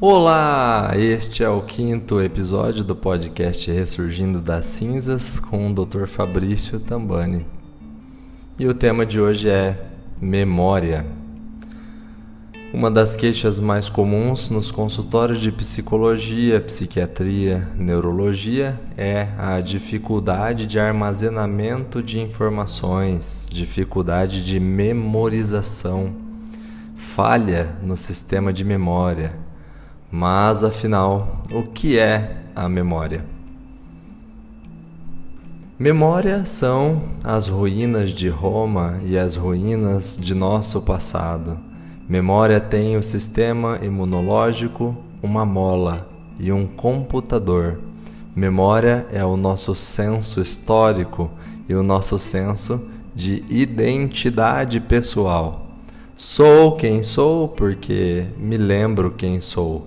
Olá, este é o quinto episódio do podcast Ressurgindo das Cinzas com o Dr. Fabrício Tambani. E o tema de hoje é memória. Uma das queixas mais comuns nos consultórios de psicologia, psiquiatria, neurologia é a dificuldade de armazenamento de informações, dificuldade de memorização, falha no sistema de memória. Mas afinal, o que é a memória? Memória são as ruínas de Roma e as ruínas de nosso passado Memória tem o sistema imunológico, uma mola e um computador. Memória é o nosso senso histórico e o nosso senso de identidade pessoal. Sou quem sou porque me lembro quem sou.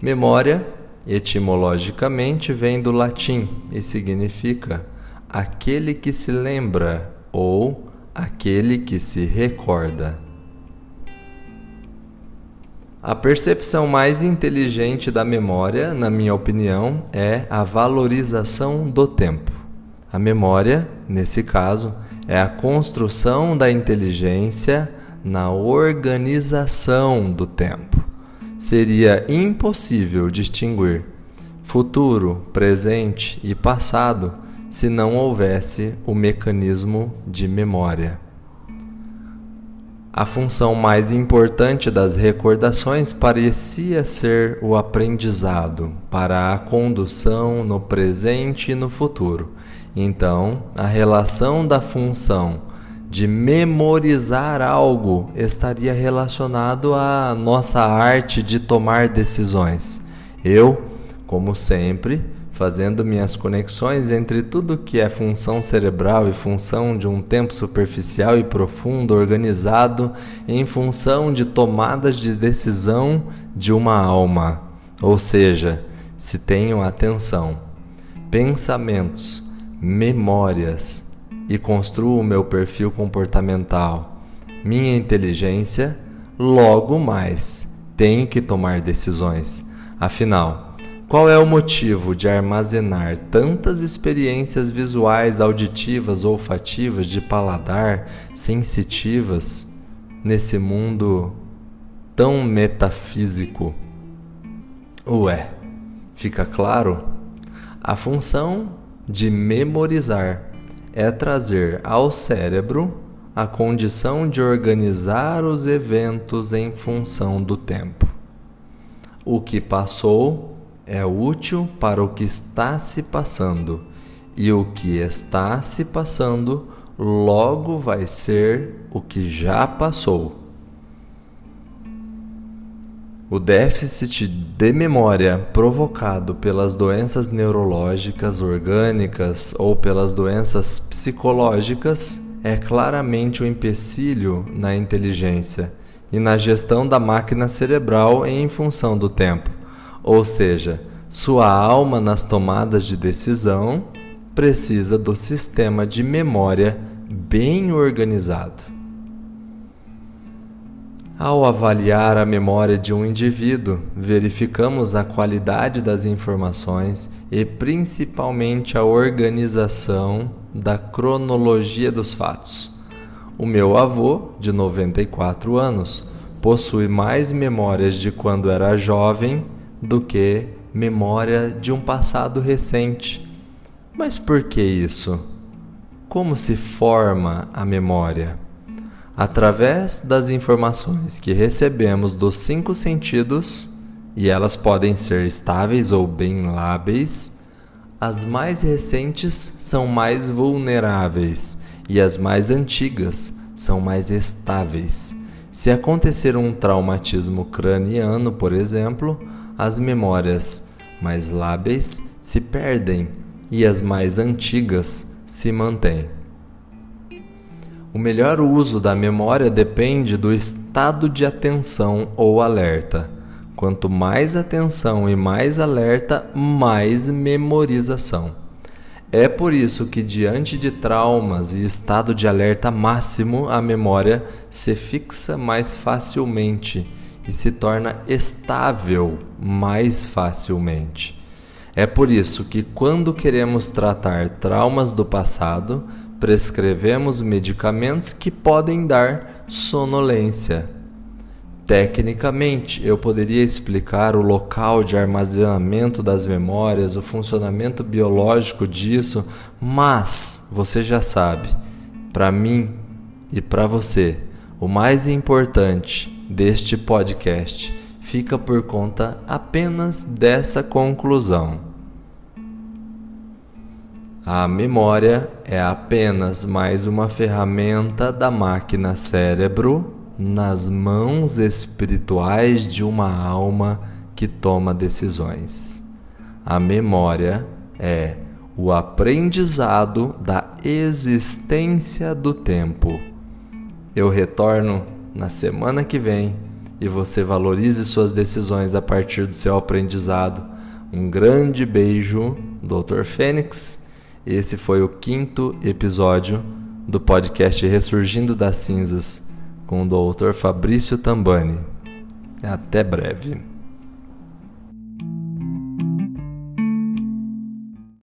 Memória, etimologicamente, vem do latim e significa aquele que se lembra ou aquele que se recorda. A percepção mais inteligente da memória, na minha opinião, é a valorização do tempo. A memória, nesse caso, é a construção da inteligência na organização do tempo. Seria impossível distinguir futuro, presente e passado se não houvesse o mecanismo de memória. A função mais importante das recordações parecia ser o aprendizado para a condução no presente e no futuro. Então, a relação da função de memorizar algo estaria relacionado à nossa arte de tomar decisões. Eu, como sempre, fazendo minhas conexões entre tudo que é função cerebral e função de um tempo superficial e profundo organizado em função de tomadas de decisão de uma alma. Ou seja, se tenho atenção, pensamentos, memórias e construo o meu perfil comportamental, minha inteligência, logo mais tenho que tomar decisões. Afinal, qual é o motivo de armazenar tantas experiências visuais, auditivas, olfativas, de paladar, sensitivas nesse mundo tão metafísico? Ué, fica claro? A função de memorizar é trazer ao cérebro a condição de organizar os eventos em função do tempo. O que passou é útil para o que está se passando, e o que está se passando logo vai ser o que já passou. O déficit de memória provocado pelas doenças neurológicas orgânicas ou pelas doenças psicológicas é claramente um empecilho na inteligência e na gestão da máquina cerebral em função do tempo ou seja, sua alma nas tomadas de decisão precisa do sistema de memória bem organizado. Ao avaliar a memória de um indivíduo, verificamos a qualidade das informações e principalmente a organização da cronologia dos fatos. O meu avô, de 94 anos, possui mais memórias de quando era jovem do que memória de um passado recente. Mas por que isso? Como se forma a memória? Através das informações que recebemos dos cinco sentidos, e elas podem ser estáveis ou bem lábeis, as mais recentes são mais vulneráveis e as mais antigas são mais estáveis. Se acontecer um traumatismo craniano, por exemplo, as memórias mais lábeis se perdem e as mais antigas se mantêm. O melhor uso da memória depende do estado de atenção ou alerta. Quanto mais atenção e mais alerta, mais memorização. É por isso que, diante de traumas e estado de alerta máximo, a memória se fixa mais facilmente e se torna estável mais facilmente. É por isso que, quando queremos tratar traumas do passado, prescrevemos medicamentos que podem dar sonolência. Tecnicamente, eu poderia explicar o local de armazenamento das memórias, o funcionamento biológico disso, mas você já sabe, para mim e para você, o mais importante deste podcast fica por conta apenas dessa conclusão. A memória é apenas mais uma ferramenta da máquina cérebro nas mãos espirituais de uma alma que toma decisões. A memória é o aprendizado da existência do tempo. Eu retorno na semana que vem e você valorize suas decisões a partir do seu aprendizado. Um grande beijo, Dr. Fênix. Esse foi o quinto episódio do podcast Ressurgindo das Cinzas com o Dr. Fabrício Tambani. Até breve.